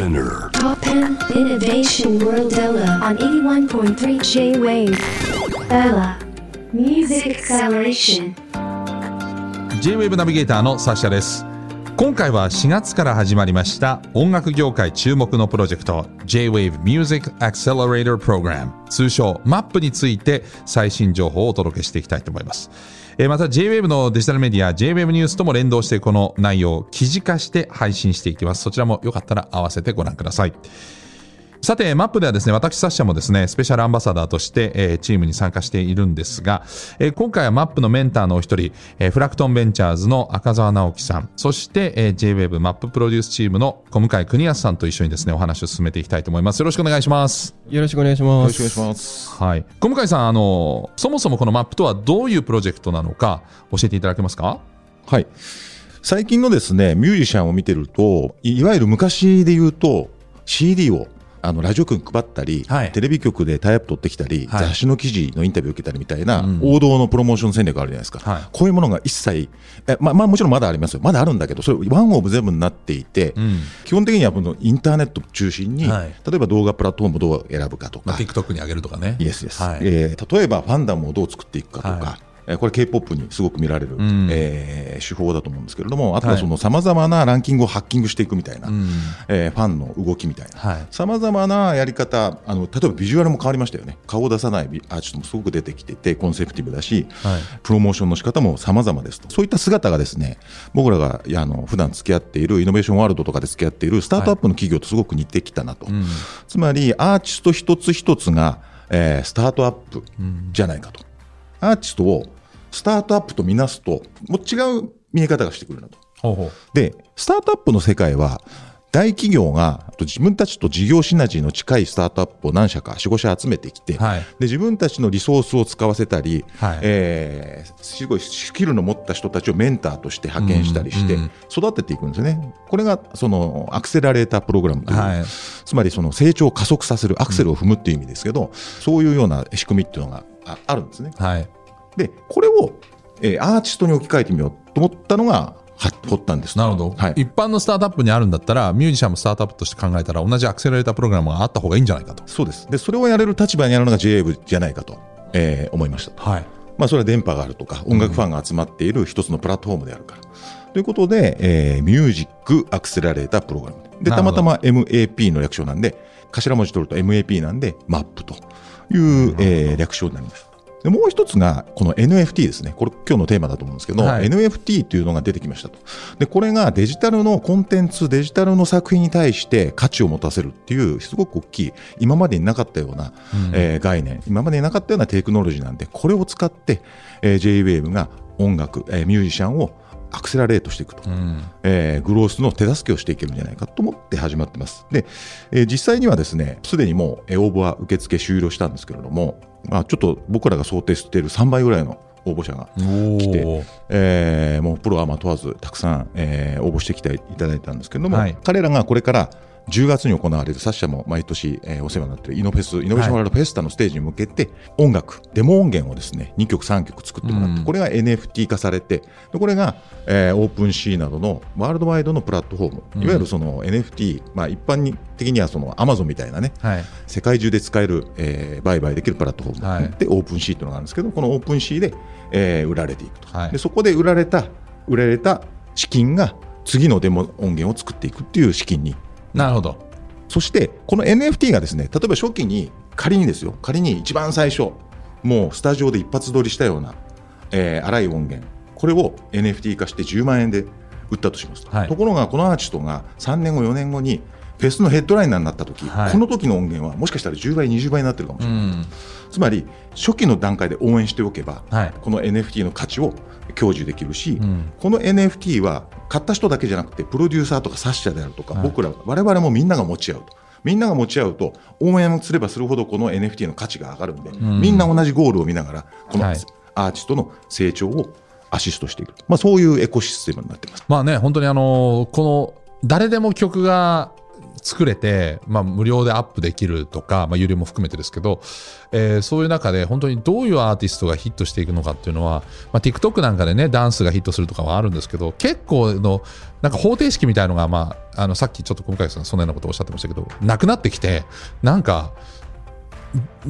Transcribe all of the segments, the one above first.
Spinner. Top 10 Innovation World Ella on 81.3 J-Wave. Ella Music Acceleration. J-WAVE ナビゲーターのサッシャです今回は4月から始まりました音楽業界注目のプロジェクト J-WAVE Music Accelerator Program 通称 MAP について最新情報をお届けしていきたいと思いますえーまた J-WAVE のデジタルメディア J-WAVE ニュースとも連動してこの内容を記事化して配信していきます。そちらもよかったら合わせてご覧ください。さて、マップではですね、私、サッシャもですね、スペシャルアンバサダーとして、えーチームに参加しているんですが、えー今回はマップのメンターのお一人、えーフラクトンベンチャーズの赤澤直樹さん、そして、えー J-Wave マッププロデュースチームの小向井邦康さんと一緒にですね、お話を進めていきたいと思います。よろしくお願いします。よろしくお願いします。よろしくお願いします。はい。小向井さん、あの、そもそもこのマップとはどういうプロジェクトなのか、教えていただけますか？はい。最近のですね、ミュージシャンを見てると、いいわゆる昔で言うと、CD をあのラジオ局に配ったり、はい。テレビ局でタイアップ取ってきたり、はい。雑誌の記事のインタビューを受けたりみたいな、うん。王道のプロモーション戦略があるじゃないですか、はい。こういうものが一切、えままあ、もちろんまだありますよ、まだあるんだけど、それ、ワンオブゼブになっていて、うん。基本的にはこのインターネット中心に、はい。例えば動画プラットフォームをどう選ぶかとか、まあ、TikTok に上げるとかね。イエスです、はい。えー例えばファンダムをどう作っていくかとか、はいえーこれ K-POP にすごく見られる、んえー手法だと思うんですけれども、あとはそのさまざまなランキングをハッキングしていくみたいな、うん。えーファンの動きみたいな。はい。さまざまなやり方あの、例えばビジュアルも変わりましたよね、顔を出さないビアーティストもすごく出てきてて、コンセプティブだし、はい。プロモーションの仕方も様々ですと、そういった姿がですね僕らがあの普段付き合っているイノベーションワールドとかで付き合っているスタートアップの企業とすごく似てきたなと、うん。つまりアーティスト一つ一つが、えースタートアップじゃないかと、アーティストをスタートアップとみなすと、もう違う見え方がしてくるなと。ほうほう。で、スタートアップの世界は、大企業が自分たちと事業シナジーの近いスタートアップを何社か、4、5社集めてきて、はい。で自分たちのリソースを使わせたり、はいえーすごいスキルの持った人たちをメンターとして派遣したりして育てていくんですよね。これがそのアクセラレータープログラムという、はい。つまりその成長を加速させるアクセルを踏むっていう意味ですけど、そういうような仕組みっていうのがああるんですね。はい。で、これを、えーアーティストに置き換えてみようと思ったのがは発端です。なるほど、はい。一般のスタートアップにあるんだったら、ミュージシャンもスタートアップとして考えたら、同じアクセラレータープログラムがあった方がいいんじゃないかと。そうです。で、それをやれる立場にあるのが JAV じゃないかと、えー思いました。はい。まあ、それは電波があるとか、音楽ファンが集まっている一つのプラットフォームであるから。ということで、えーミュージックアクセラレータープログラム。で、たまたま MAP の略称なんで、頭文字取ると MAP なんで、MAP という、えー略称になります。でもう一つが、この NFT ですね。これ今日のテーマだと思うんですけど、はい NFT というのが出てきましたと。で、これがデジタルのコンテンツ、デジタルの作品に対して価値を持たせるっていう、すごく大きい、今までになかったような、えー概念、今までになかったようなテクノロジーなんで、これを使って、えー J-Wave が音楽、えーミュージシャンをアクセラレートしていくと、うん。えーグロースの手助けをしていけるんじゃないかと思って始まってます。で、えー実際にはですね、すでにもうえー応募は受付終了したんですけれども、まあ、ちょっと僕らが想定している3倍ぐらいの応募者がお来てー。えーもうプロアマ問わずたくさん、えー応募してきていただいたんですけれども、はい。彼らがこれから10月に行われるサッシャも毎年、えーお世話になっているイノフェス Innovation World Festa のステージに向けて音楽デモ音源をですね2曲3曲作ってもらって、うん。これが NFT 化されてでこれが、えー OpenSea などのワールドワイドのプラットフォーム、いわゆるその NFT、まあ、一般的にはその Amazon みたいなねはい。世界中で使える、えー売買できるプラットフォーム、はい。で OpenSea というのがあるんですけどこの OpenSea で、えー売られていくと、はい。でそこで売られた売られた資金が次のデモ音源を作っていくっていう資金になるほど。そしてこの NFT がですね例えば初期に仮にですよ。仮に一番最初もうスタジオで一発撮りしたような、えー荒い音源。これを NFT 化して10万円で売ったとしますと、はい。ところがこのアーティストが3年後4年後にフェスのヘッドライナーになった時、はいこの時の音源はもしかしたら10倍20倍になってるかもしうれない、ん。つまり初期の段階で応援しておけば、はい。この NFT の価値を享受できるし、うん。この NFT は買った人だけじゃなくてプロデューサーとか作者であるとか、はい僕ら我々もみんなが持ち合うとみんなが持ち合うと応援すればするほどこの NFT の価値が上がるんで、んみんな同じゴールを見ながらこのアはいーティストの成長をアシストしていく、まあ、そういうエコシステムになってます。まあね、本当にあの、この、誰でも曲が作れて、まあ、無料でアップできるとか、まあ、有料も含めてですけど、えーそういう中で本当にどういうアーティストがヒットしていくのかっていうのは、まあ、TikTok なんかでねダンスがヒットするとかはあるんですけど結構のなんか方程式みたいのが、まあ、あのさっきちょっと小向さんそんなようなことをおっしゃってましたけどなくなってきてなんか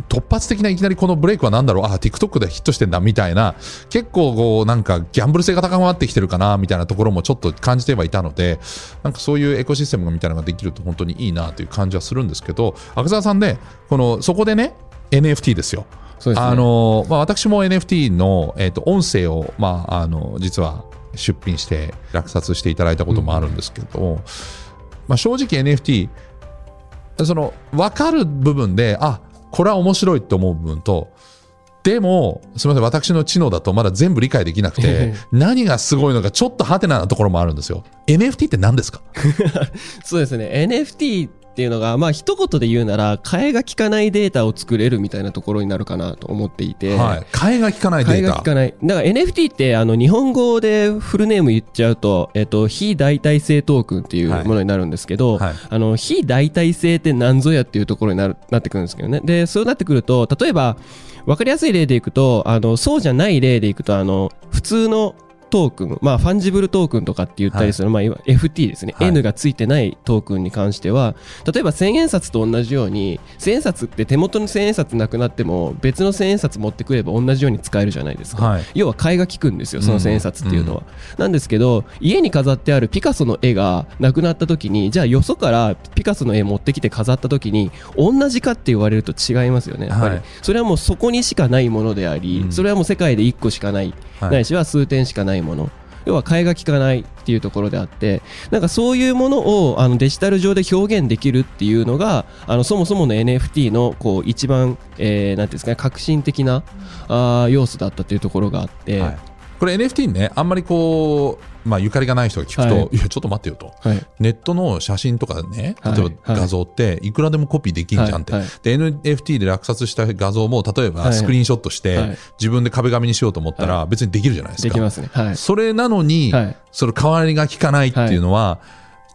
突発的ないきなりこのブレイクは何だろう？あ TikTok でヒットしてんだみたいな結構こうなんかギャンブル性が高まってきてるかなみたいなところもちょっと感じてはいたのでなんかそういうエコシステムみたいなのができると本当にいいなという感じはするんですけど赤澤さんねこのそこでね NFT ですよ。すね。あのまあ、私も NFT の、えー、と音声を、まあ、あの実は出品して落札していただいたこともあるんですけど、まあ、正直 NFT その分かる部分であこれは面白いと思う部分とでもすみません私の知能だとまだ全部理解できなくて 何がすごいのかちょっとハテナなところもあるんですよ。NFT って何ですか？そうですね。NFT っていうのがまあ一言で言うなら替えが利かないデータを作れるみたいなところになるかなと思っていて、はい、替えが利かないデ替えがータ利かない。だから NFT ってあの日本語でフルネーム言っちゃうと、えっと、非代替性トークンっていうものになるんですけど、はい。あの非代替性って何ぞやっていうところになるなってくるんですけどね。でそうなってくると例えば分かりやすい例でいくとあのそうじゃない例でいくとあの普通のトークン、まあ、 fungible token とかって言ったりする、まあ、いわ FT ですね、はい。N がついてないトークンに関しては例えば千円札と同じように千円札って手元の千円札なくなっても別の千円札持ってくれば同じように使えるじゃないですか、はい。要は替えが利くんですよその千円札っていうのは、なんですけど家に飾ってあるピカソの絵がなくなった時にじゃあよそからピカソの絵持ってきて飾った時に同じかって言われると違いますよねやっぱり、はい。それはもうそこにしかないものであり、うん。それはもう世界で1個しかない、はい。ないしは数点しかないもの。要は替えが利かないっていうところであってなんかそういうものをあのデジタル上で表現できるっていうのがあのそもそもの NFT のこう一番、えー、なんていうんですかね革新的なあ要素だったというところがあって、はい。これ NFT ねあんまりこう、まあ、ゆかりがない人が聞くと、はい。い、やちょっと待ってよと。はい。ネットの写真とかねはい。例えば画像っていくらでもコピーできんじゃんって、はい。はい。で NFT で落札した画像も例えはい。ばスクリーンショットして、はい。自分で壁紙にしようと思ったら別にできるじゃないですか。できますね。はい。それなのに、はい。その代わりが効かないっていうのは、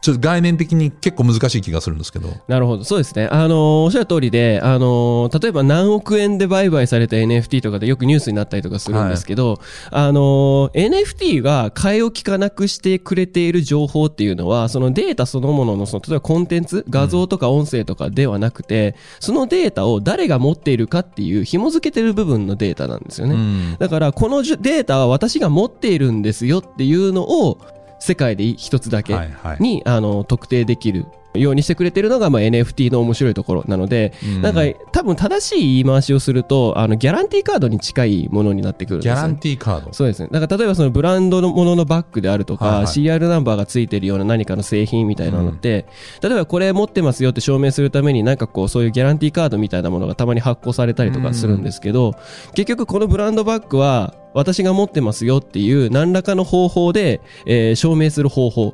ちょっと概念的に結構難しい気がするんですけど。なるほど、そうですね。あのーおっしゃる通りで、あのー例えば何億円で売買された NFT とかでよくニュースになったりとかするんですけど、あのー NFT が買いを利かなくしてくれている情報っていうのは、そのデータそのものの、その、例えばコンテンツ、画像とか音声とかではなくて、そのデータを誰が持っているかっていう紐付けてる部分のデータなんですよね。うんだから、このデータは私が持っているんですよっていうのを、世界で一つだけはいはい。に、あの特定できるようにしてくれてるのが、まあ、NFT の面白いところなので、うんなんか多分正しい言い回しをするとあのギャランティーカードに近いものになってくるんですよ。ギャランティーカード？そうですね。だから例えばそのブランドのもののバッグであるとか、はいはい。CR ナンバーがついてるような何かの製品みたいなのって、例えばこれ持ってますよって証明するためになんかこうそういうギャランティーカードみたいなものがたまに発行されたりとかするんですけど、結局このブランドバッグは私が持ってますよっていう何らかの方法で、えー証明する方法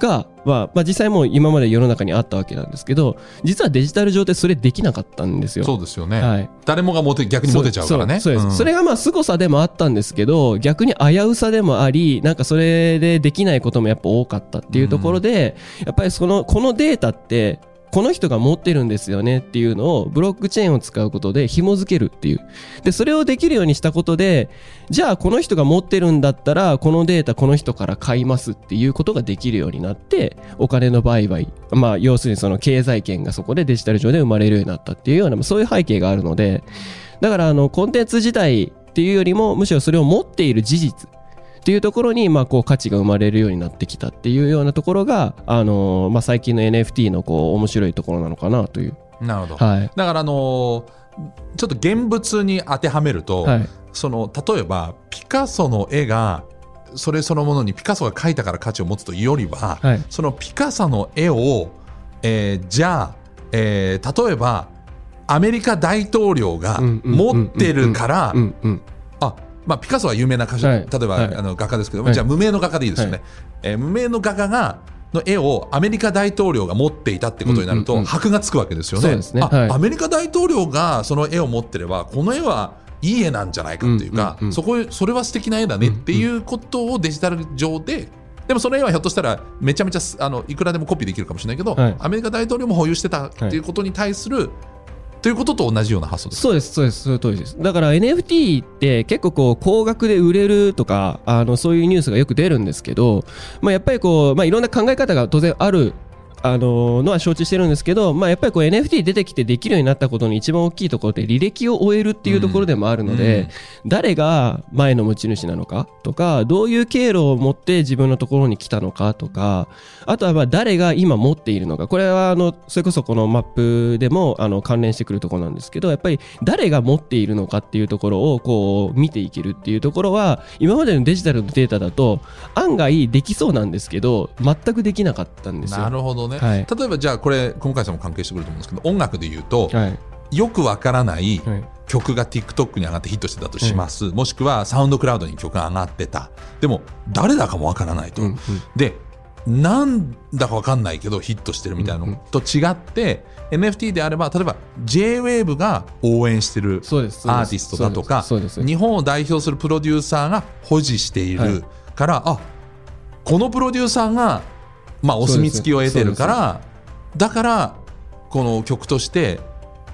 が、まあ、まあ実際もう今まで世の中にあったわけなんですけど、実はデジタル上でそれできなかったんですよ。そうですよね。はい誰もがモテ逆にモテちゃうからね。そうです、んそれがまあ凄さでもあったんですけど逆に危うさでもありなんかそれでできないこともやっぱ多かったっていうところで、やっぱりそのこのデータってこの人が持ってるんですよねっていうのをブロックチェーンを使うことで紐付けるっていう。でそれをできるようにしたことでじゃあこの人が持ってるんだったらこのデータこの人から買いますっていうことができるようになってお金の売買まあ要するにその経済圏がそこでデジタル上で生まれるようになったっていうようなそういう背景があるのでだからあのコンテンツ自体っていうよりもむしろそれを持っている事実っていうところにまあこう価値が生まれるようになってきたっていうようなところがあのーまあ最近の NFT のこう面白いところなのかなという。なるほど。はい。だからあのーちょっと現物に当てはめると、はい。その例えばピカソの絵がそれそのものにピカソが描いたから価値を持つというよりは、はい。そのピカソの絵を、えーじゃあ、えー例えばアメリカ大統領が持ってるからまあ、ピカソは有名な歌手、はい。例えば、はい。あの画家ですけど、はい。じゃあ無名の画家でいいですよね、はい。えー無名の画家がの絵をアメリカ大統領が持っていたってことになると、うんうんうん。箔がつくわけですよね。ね。あはい。アメリカ大統領がその絵を持ってればこの絵はいい絵なんじゃないかっていうか、うんうんうん。そこそれは素敵な絵だねっていうことをデジタル上ででもその絵はひょっとしたらめちゃめちゃすあのいくらでもコピーできるかもしれないけど、はい。アメリカ大統領も保有してたっていうことに対する、ということと同じような発想ですそうです、そうです、そういう通りです。だから NFT って結構こう高額で売れるとか、あの、そういうニュースがよく出るんですけど、まあやっぱりこう、まあいろんな考え方が当然ある。あののは承知してるんですけど、まあ、やっぱりこう NFT 出てきてできるようになったことの一番大きいところって履歴を終えるっていうところでもあるので、誰が前の持ち主なのかとかどういう経路を持って自分のところに来たのかとかあとはまあ誰が今持っているのか。これはあのそれこそこのマップでもあの関連してくるところなんですけどやっぱり誰が持っているのかっていうところをこう見ていけるっていうところは今までのデジタルのデータだと案外できそうなんですけど全くできなかったんですよ。なるほどね、はい。例えばじゃあこれ今回さんも関係してくると思うんですけど音楽で言うと、はい。よくわからないはい。曲が TikTok に上がってヒットしてたとします、もしくはサウンドクラウドに曲が上がってた。でも誰だかもわからないと、う。んうん。でなんだかわかんないけどヒットしてるみたいなのと違って、NFT であれば例えば JWAVE が応援してるアーティストだとか日本を代表するプロデューサーが保持しているから、あこのプロデューサーが、まあ、お墨付きを得てるからだからこの曲として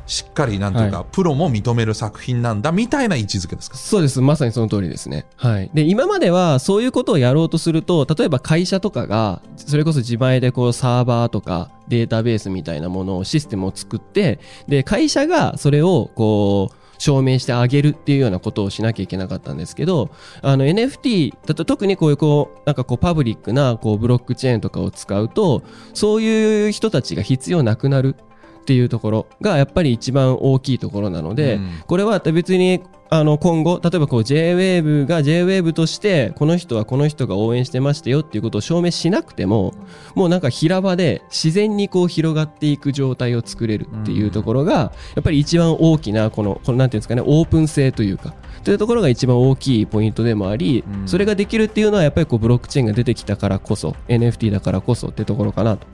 しっかりなんていうか、はプロも認める作品なんだみたいな位置づけですか？そうです。まさにその通りですね。はい。で、今まではそういうことをやろうとすると、例えば会社とかが、それこそ自前でこうサーバーとかデータベースみたいなものをシステムを作って、で、会社がそれをこう、証明してあげるっていうようなことをしなきゃいけなかったんですけど、あの NFT だと特にこういうこう、なんかこうパブリックなこうブロックチェーンとかを使うと、そういう人たちが必要なくなる。っていうところがやっぱり一番大きいところなので、うんこれは別にあの今後例えばこう JWAVE が JWAVE としてこの人はこの人が応援してましたよっていうことを証明しなくてももうなんか平場で自然にこう広がっていく状態を作れるっていうところがやっぱり一番大きなこのこのなんていうんですかねオープン性というかというところが一番大きいポイントでもあり、うんそれができるっていうのはやっぱりこうブロックチェーンが出てきたからこそ NFT だからこそってところかなと。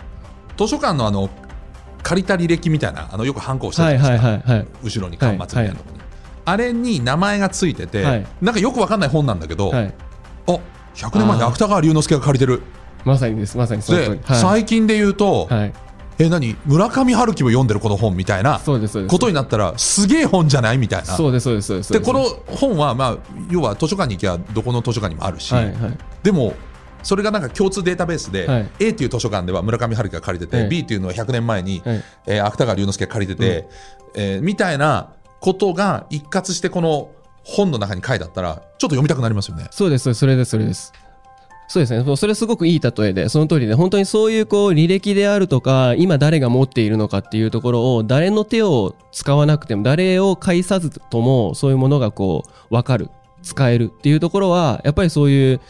図書館のあの借りた履歴みたいなあのよくハンコをしてはいるじゃないですか、はいはいはい。後ろに端末みたいなところに、あれに名前がついてて、はい。なんかよくわかんない本なんだけど、はい、あ100年前に芥川龍之介が借りてる。まさにですまさにそで、り。はい。最近で言うと、はい、え何？村上春樹も読んでるこの本みたいな。ことになったらすげえ本じゃないみたいな。そうですそうですそうです。でこの本は、まあ、要は図書館に行けばどこの図書館にもあるし、はいはい。でもそれがなんか共通データベースで、はい。A っていう図書館では村上春樹が借りてて、はい。B っていうのは100年前に、はい。えー芥川龍之介が借りてて、えーみたいなことが一括してこの本の中に書いてあったらちょっと読みたくなりますよね。そうですそれですそれです。そうですね。それすごくいい例えでその通りで本当にそういうこう履歴であるとか今誰が持っているのかっていうところを誰の手を使わなくても誰を介さずともそういうものがこう分かる使えるっていうところはやっぱりそういう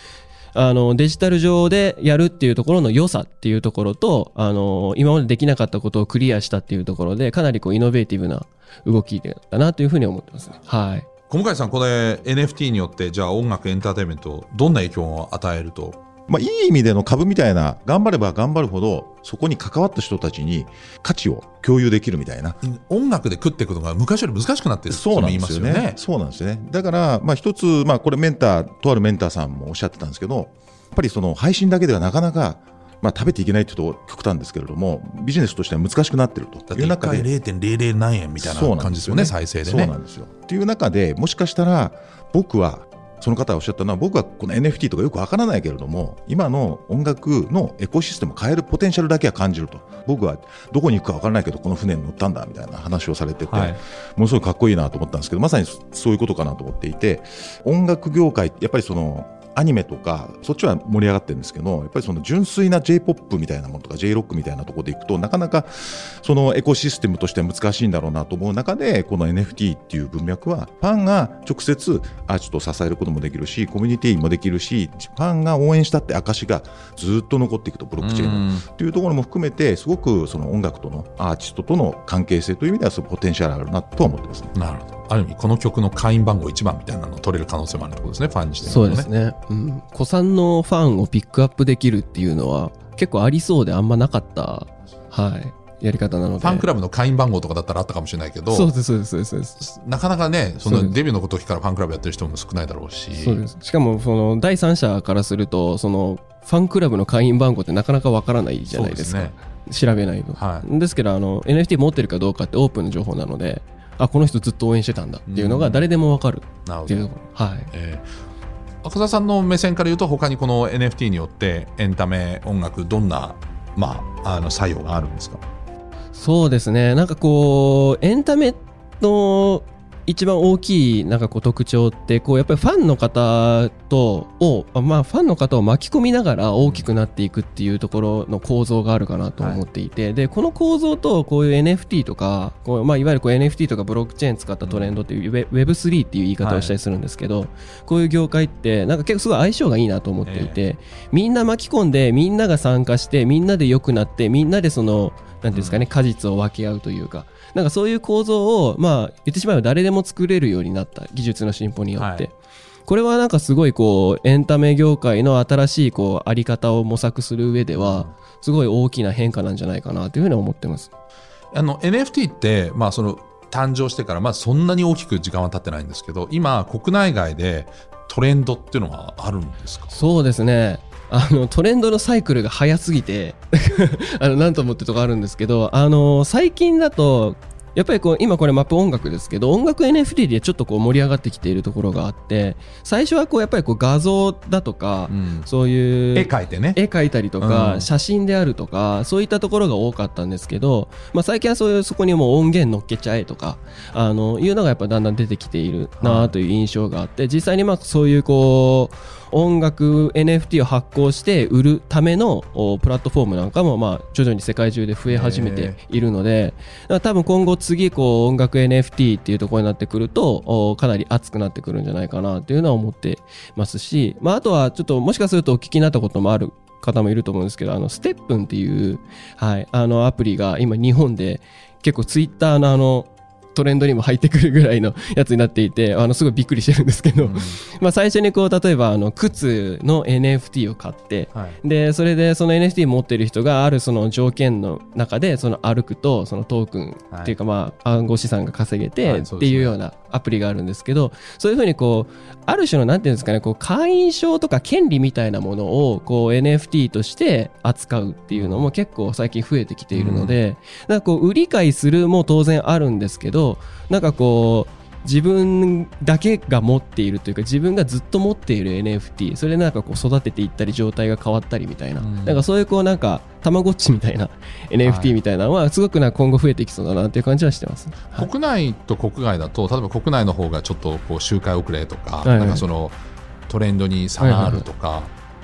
あのデジタル上でやるっていうところの良さっていうところとあの今までできなかったことをクリアしたっていうところでかなりこうイノベーティブな動きだなというふうに思ってますね。はい。小向さんこれ NFT によってじゃあ音楽エンターテインメントどんな影響を与えるとまあ、いい意味での株みたいな、頑張れば頑張るほど、そこに関わった人たちに価値を共有できるみたいな。音楽で食っていくのが昔より難しくなってるってそうなん言いますよねですよね。。そうなんですよね。だから、まあ一つ、まあこれメンター、とあるメンターさんもおっしゃってたんですけど、やっぱりその配信だけではなかなか、まあ食べていけないって言うと極端ですけれども、ビジネスとしては難しくなってるだっとて1回いう中で。0.00何円みたいな感じですよね、再生でそうね。なんですよ。っていう中でもしかしたら僕はその方がおっしゃったのは僕はこの NFT とかよくわからないけれども今の音楽のエコシステムを変えるポテンシャルだけは感じると。僕はどこに行くかわからないけどこの船に乗ったんだみたいな話をされてて、はい。ものすごいかっこいいなと思ったんですけどまさにそそういうことかなと思っていて音楽業界やっぱりそのアニメとかそっちは盛り上がってるんですけどやっぱりその純粋な J−POP みたいなものとか J−ROCK みたいなところでいくとなかなかそのエコシステムとしては難しいんだろうなと思う中でこの NFT っていう文脈はファンが直接アーティストを支えることもできるしコミュニティもできるしファンが応援したって証がずっと残っていくとブロックチェーンのっていうところも含めてすごくその音楽とのアーティストとの関係性という意味ではすごくポテンシャルあるなとは思ってますね。なるほど。ある意味、この曲の会員番号1番みたいなのを取れる可能性もあるってことですね、ファンにしてみるとそうですね。うん。子さんのファンをピックアップできるっていうのは結構ありそうであんまなかった、はい、やり方なので。ファンクラブの会員番号とかだったらあったかもしれないけど、そうです、そうです、そうですそうです。なかなかね、そのデビューの時からファンクラブやってる人も少ないだろうし、そうです。しかも、その、第三者からすると、その、ファンクラブの会員番号ってなかなかわからないじゃないですか。そう調べないと。はいですけど、あの、NFT 持ってるかどうかってオープンの情報なので、あ、この人ずっと応援してたんだっていうのが誰でもわかるっていうと。ころ。はい。えー赤澤さんの目線から言うと他にこの NFT によってエンタメ音楽どんな、まあ、あの作用があるんですか？そうですね。なんかこう、エンタメの一番大きいなんかこう特徴って、こうやっぱりファンの方とを、あまあファンの方を巻き込みながら大きくなっていくっていうところの構造があるかなと思っていて、で、この構造とこういう NFT とか、こうまあいわゆるこう NFT とかブロックチェーン使ったトレンドっていう Web3 っていう言い方をしたりするんですけど、こういう業界ってなんか結構すごい相性がいいなと思っていて、みんな巻き込んで、みんなが参加して、みんなで良くなって、みんなでその、ていうんですかね、果実を分け合うというか、なんかそういう構造を、まあ、言ってしまえば誰でも作れるようになった、技術の進歩によって。はいこれはなんかすごいこう、エンタメ業界の新しいこう、あり方を模索する上では、すごい大きな変化なんじゃないかなというふうに思ってます。あの NFT って、まあ、その誕生してから、まあ、そんなに大きく時間は経ってないんですけど今国内外でトレンドっていうのはあるんですか？そうですね。あの、トレンドのサイクルが早すぎて、あの、なんともってとこあるんですけど、あの、最近だと、やっぱりこう、今これマップ音楽ですけど、音楽 NFT でちょっとこう盛り上がってきているところがあって、最初はこう、やっぱりこう画像だとか、ん。そういう、絵描いてね。絵描いたりとか、うん。写真であるとか、そういったところが多かったんですけど、まあ最近はそういう、そこにもう音源乗っけちゃえとか、あの、いうのがやっぱだんだん出てきているなという印象があって、実際にまあそういうこう、音楽 NFT を発行して売るためのおプラットフォームなんかもまあ徐々に世界中で増え始めているので、多分今後次こう音楽 NFT っていうところになってくると、おかなり熱くなってくるんじゃないかなっていうのは思ってますし、まああとはちょっともしかするとお聞きになったこともある方もいると思うんですけど、あの、ステップンっていう、はい、あのアプリが今日本で結構ツイッターのあの、トレンドにも入ってくるぐらいのやつになっていて、あの、すごいびっくりしてるんですけど、まあ最初にこう、例えばあの、靴の NFT を買って、はい。で、それでその NFT 持ってる人があるその条件の中で、その歩くと、そのトークンっていうかまあ暗号資産が稼げはてっていうようなアプリがあるんですけど、そういうふうにこう、ある種のなんていうんですかね、こう会員証とか権利みたいなものをこう NFT として扱うっていうのも結構最近増えてきているので、なんかこう売り買いするも当然あるんですけど、なんかこう、自分だけが持っているというか自分がずっと持っている NFT それなんかこう育てていったり状態が変わったりみたいな、うん。なんかそういうこうなんかたまごっちみたいな NFT みたいなのはすごくな今後増えていきそうだなっていう感じはしてます、はい。国内と国外だと例えば国内の方がちょっとこう周回遅れとか,、いはい。なんかそのトレンドに差があるとか、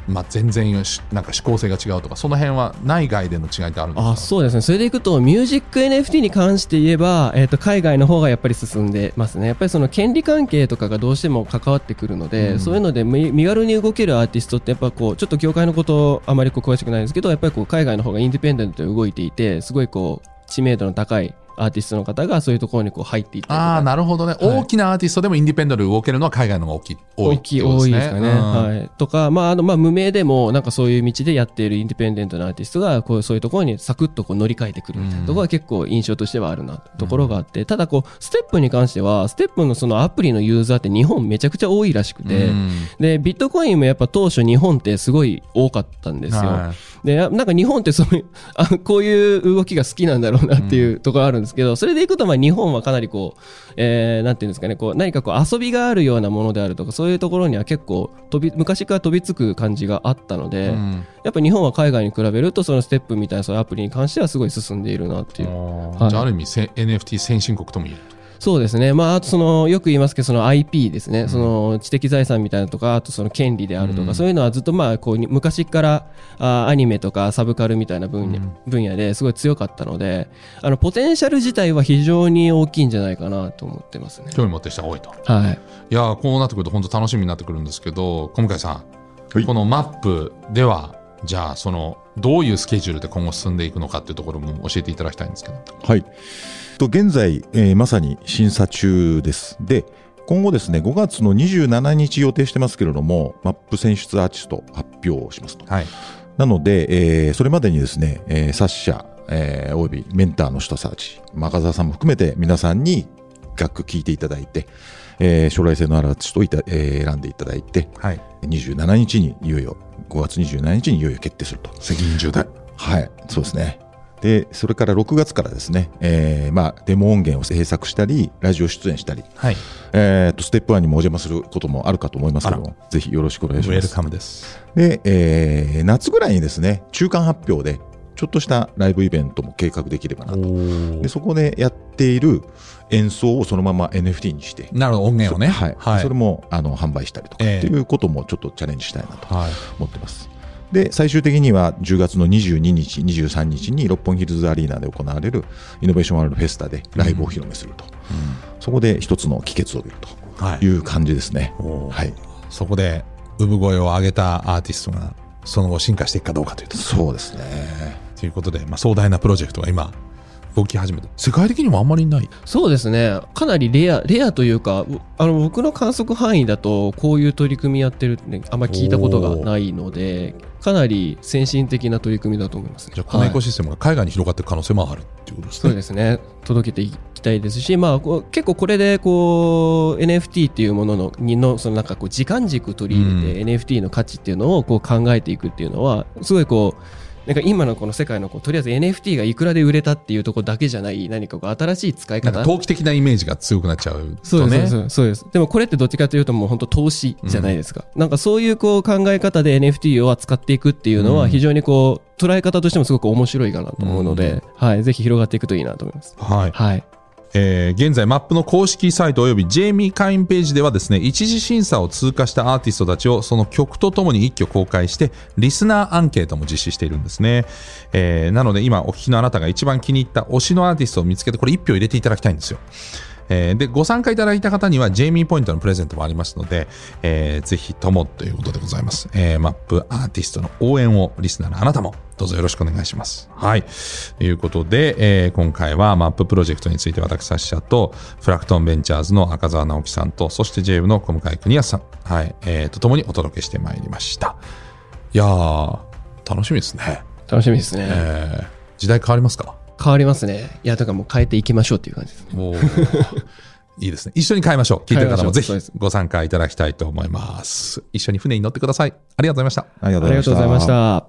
まあ、全然しなんか指向性が違うとかその辺は内外での違いってあるんですか？あそうですね。それでいくとミュージック NFT に関して言えば、えー、と海外の方がやっぱり進んでますね。やっぱりその権利関係とかがどうしても関わってくるので、うん。そういうので身身軽に動けるアーティストってやっぱこうちょっと業界のことあまりこう詳しくないんですけどやっぱりこう海外の方がインディペンデントで動いていてすごいこう知名度の高いアーティストの方がそういうところにこう入っていったああなるほどね、大きなアーティストでもインディペンデントで動けるのは海外の方が大きい多い大きい、多いですかね。うん。はい。とか、まあ、あの、まあ、無名でも、なんかそういう道でやっているインディペンデントなアーティストが、こう、そういうところにサクッとこう乗り換えてくるみたいなところが結構印象としてはあるな、ところがあって、ただこう、ステップに関しては、ステップのそのアプリのユーザーって日本めちゃくちゃ多いらしくて、うん。で、ビットコインもやっぱ当初日本ってすごい多かったんですよ。はい。で、やなんか日本ってそういう、あこういう動きが好きなんだろうなっていうところあるんですけど、それでいくと、まあ日本はかなりこう、えー、なんていうんですかね、こう、何かこう遊びがあるようなものであるとか、そういうところには結構飛び、昔から飛びつく感じがあったので、うん。やっぱ日本は海外に比べると、そのステップみたいなそういうアプリに関してはすごい進んでいるなっていう。はいじゃあある意味せ NFT 先進国とも言えるとそうですね。まあ、あとその、よく言いますけど、その IP ですね。その、知的財産みたいなのとか、あとその権利であるとか、うんそういうのはずっとまあ、こう、昔から、あアニメとかサブカルみたいな分野,、うん分野ですごい強かったので、あの、ポテンシャル自体は非常に大きいんじゃないかなと思ってますね。興味持ってる人が多いとはい。いやーこうなってくると本当楽しみになってくるんですけど小向井さん、はいこのマップではじゃあそのどういうスケジュールで今後進んでいくのかっていうところも教えていただきたいんですけどはい。と現在、えーまさに審査中です。で、今後ですね、5月の27日予定してますけれども、マップ選出アーティスト発表をしますと。はいなので、えーそれまでにですね、えー、サッシャ、えーおよびメンターの人たち、中澤さんも含めて皆さんに楽聴いていただいて、えー将来性のあるアーティストをいた、えー選んでいただいて、はい27日にいよいよ5月27日にいよいよ決定すると。責任重大。はい、そうですね。で、それから6月からですね、えーまあ、デモ音源を制作したり、ラジオ出演したり、はい。えーと、ステップ1にもお邪魔することもあるかと思いますけども、ぜひよろしくお願いします。ウェルカムです。で、えー夏ぐらいにですね、中間発表で、ちょっとしたライブイベントも計画できればなと。でそこでやっている演奏をそのまま NFT にして、なるほど、音源をね。はいはい。それもあの販売したりとかええっていうこともちょっとチャレンジしたいなとはい。思ってます。で最終的には10月の22日、23日に六本木ヒルズアリーナで行われるイノベーションワールドフェスタでライブを披露目すると、そこで一つの帰結を見るはいという感じですね。おーはい、そこで、産声を上げたアーティストが、その後進化していくかどうかというと。そうですね。ということで、まあ、壮大なプロジェクトが今、動き始めて、世界的にもあんまりない。そうですね。かなりレア、レアというか、うあの、僕の観測範囲だと、こういう取り組みやってるってね、あんまり聞いたことがないので、かなり先進的な取り組みだと思いますね。じゃあ、このエコはいシステムが海外に広がっていく可能性もあるっていうことですそうね。ですね。届けていきたいですし、まあ、結構これで、こう、NFT っていうものの、にの、そのなんかこう、時間軸取り入れて、NFT の価値っていうのをこう考えていくっていうのは、すごいこう、なんか今のこの世界のこうとりあえず NFT がいくらで売れたっていうところだけじゃない何かこう新しい使い方投機的なイメージが強くなっちゃうそうです。そうですそうです。でもこれってどっちかというともう本当投資じゃないですか。なんかそういうこう考え方で NFT を扱っていくっていうのは非常にこう捉え方としてもすごく面白いかなと思うので、はい、ぜひ広がっていくといいなと思います。はい。はい。えー現在、マップの公式サイト及びジェイミー会員ページではですね、一次審査を通過したアーティストたちをその曲とともに一挙公開して、リスナーアンケートも実施しているんですね。えーなので今お聞きのあなたが一番気に入った推しのアーティストを見つけて、これ一票入れていただきたいんですよ。えーで、ご参加いただいた方には、ジェイミーポイントのプレゼントもありますので、えーぜひともということでございます。えーマップアーティストの応援をリスナーのあなたも、どうぞよろしくお願いします。はい。ということで、えー今回はマッププロジェクトについて私、サッシャと、フラクトンベンチャーズの赤澤直樹さんと、そしてジェイブの小向井邦康さん、はい、えーとともにお届けしてまいりました。いやー、楽しみですね。楽しみですね。えー時代変わりますか？変わりますね。いや、だからもう変えていきましょうっていう感じですね。いいですね。一緒に変えましょう。聞いてる方もぜひご参加いただきたいと思います。一緒に船に乗ってください。ありがとうございました。ありがとうございました。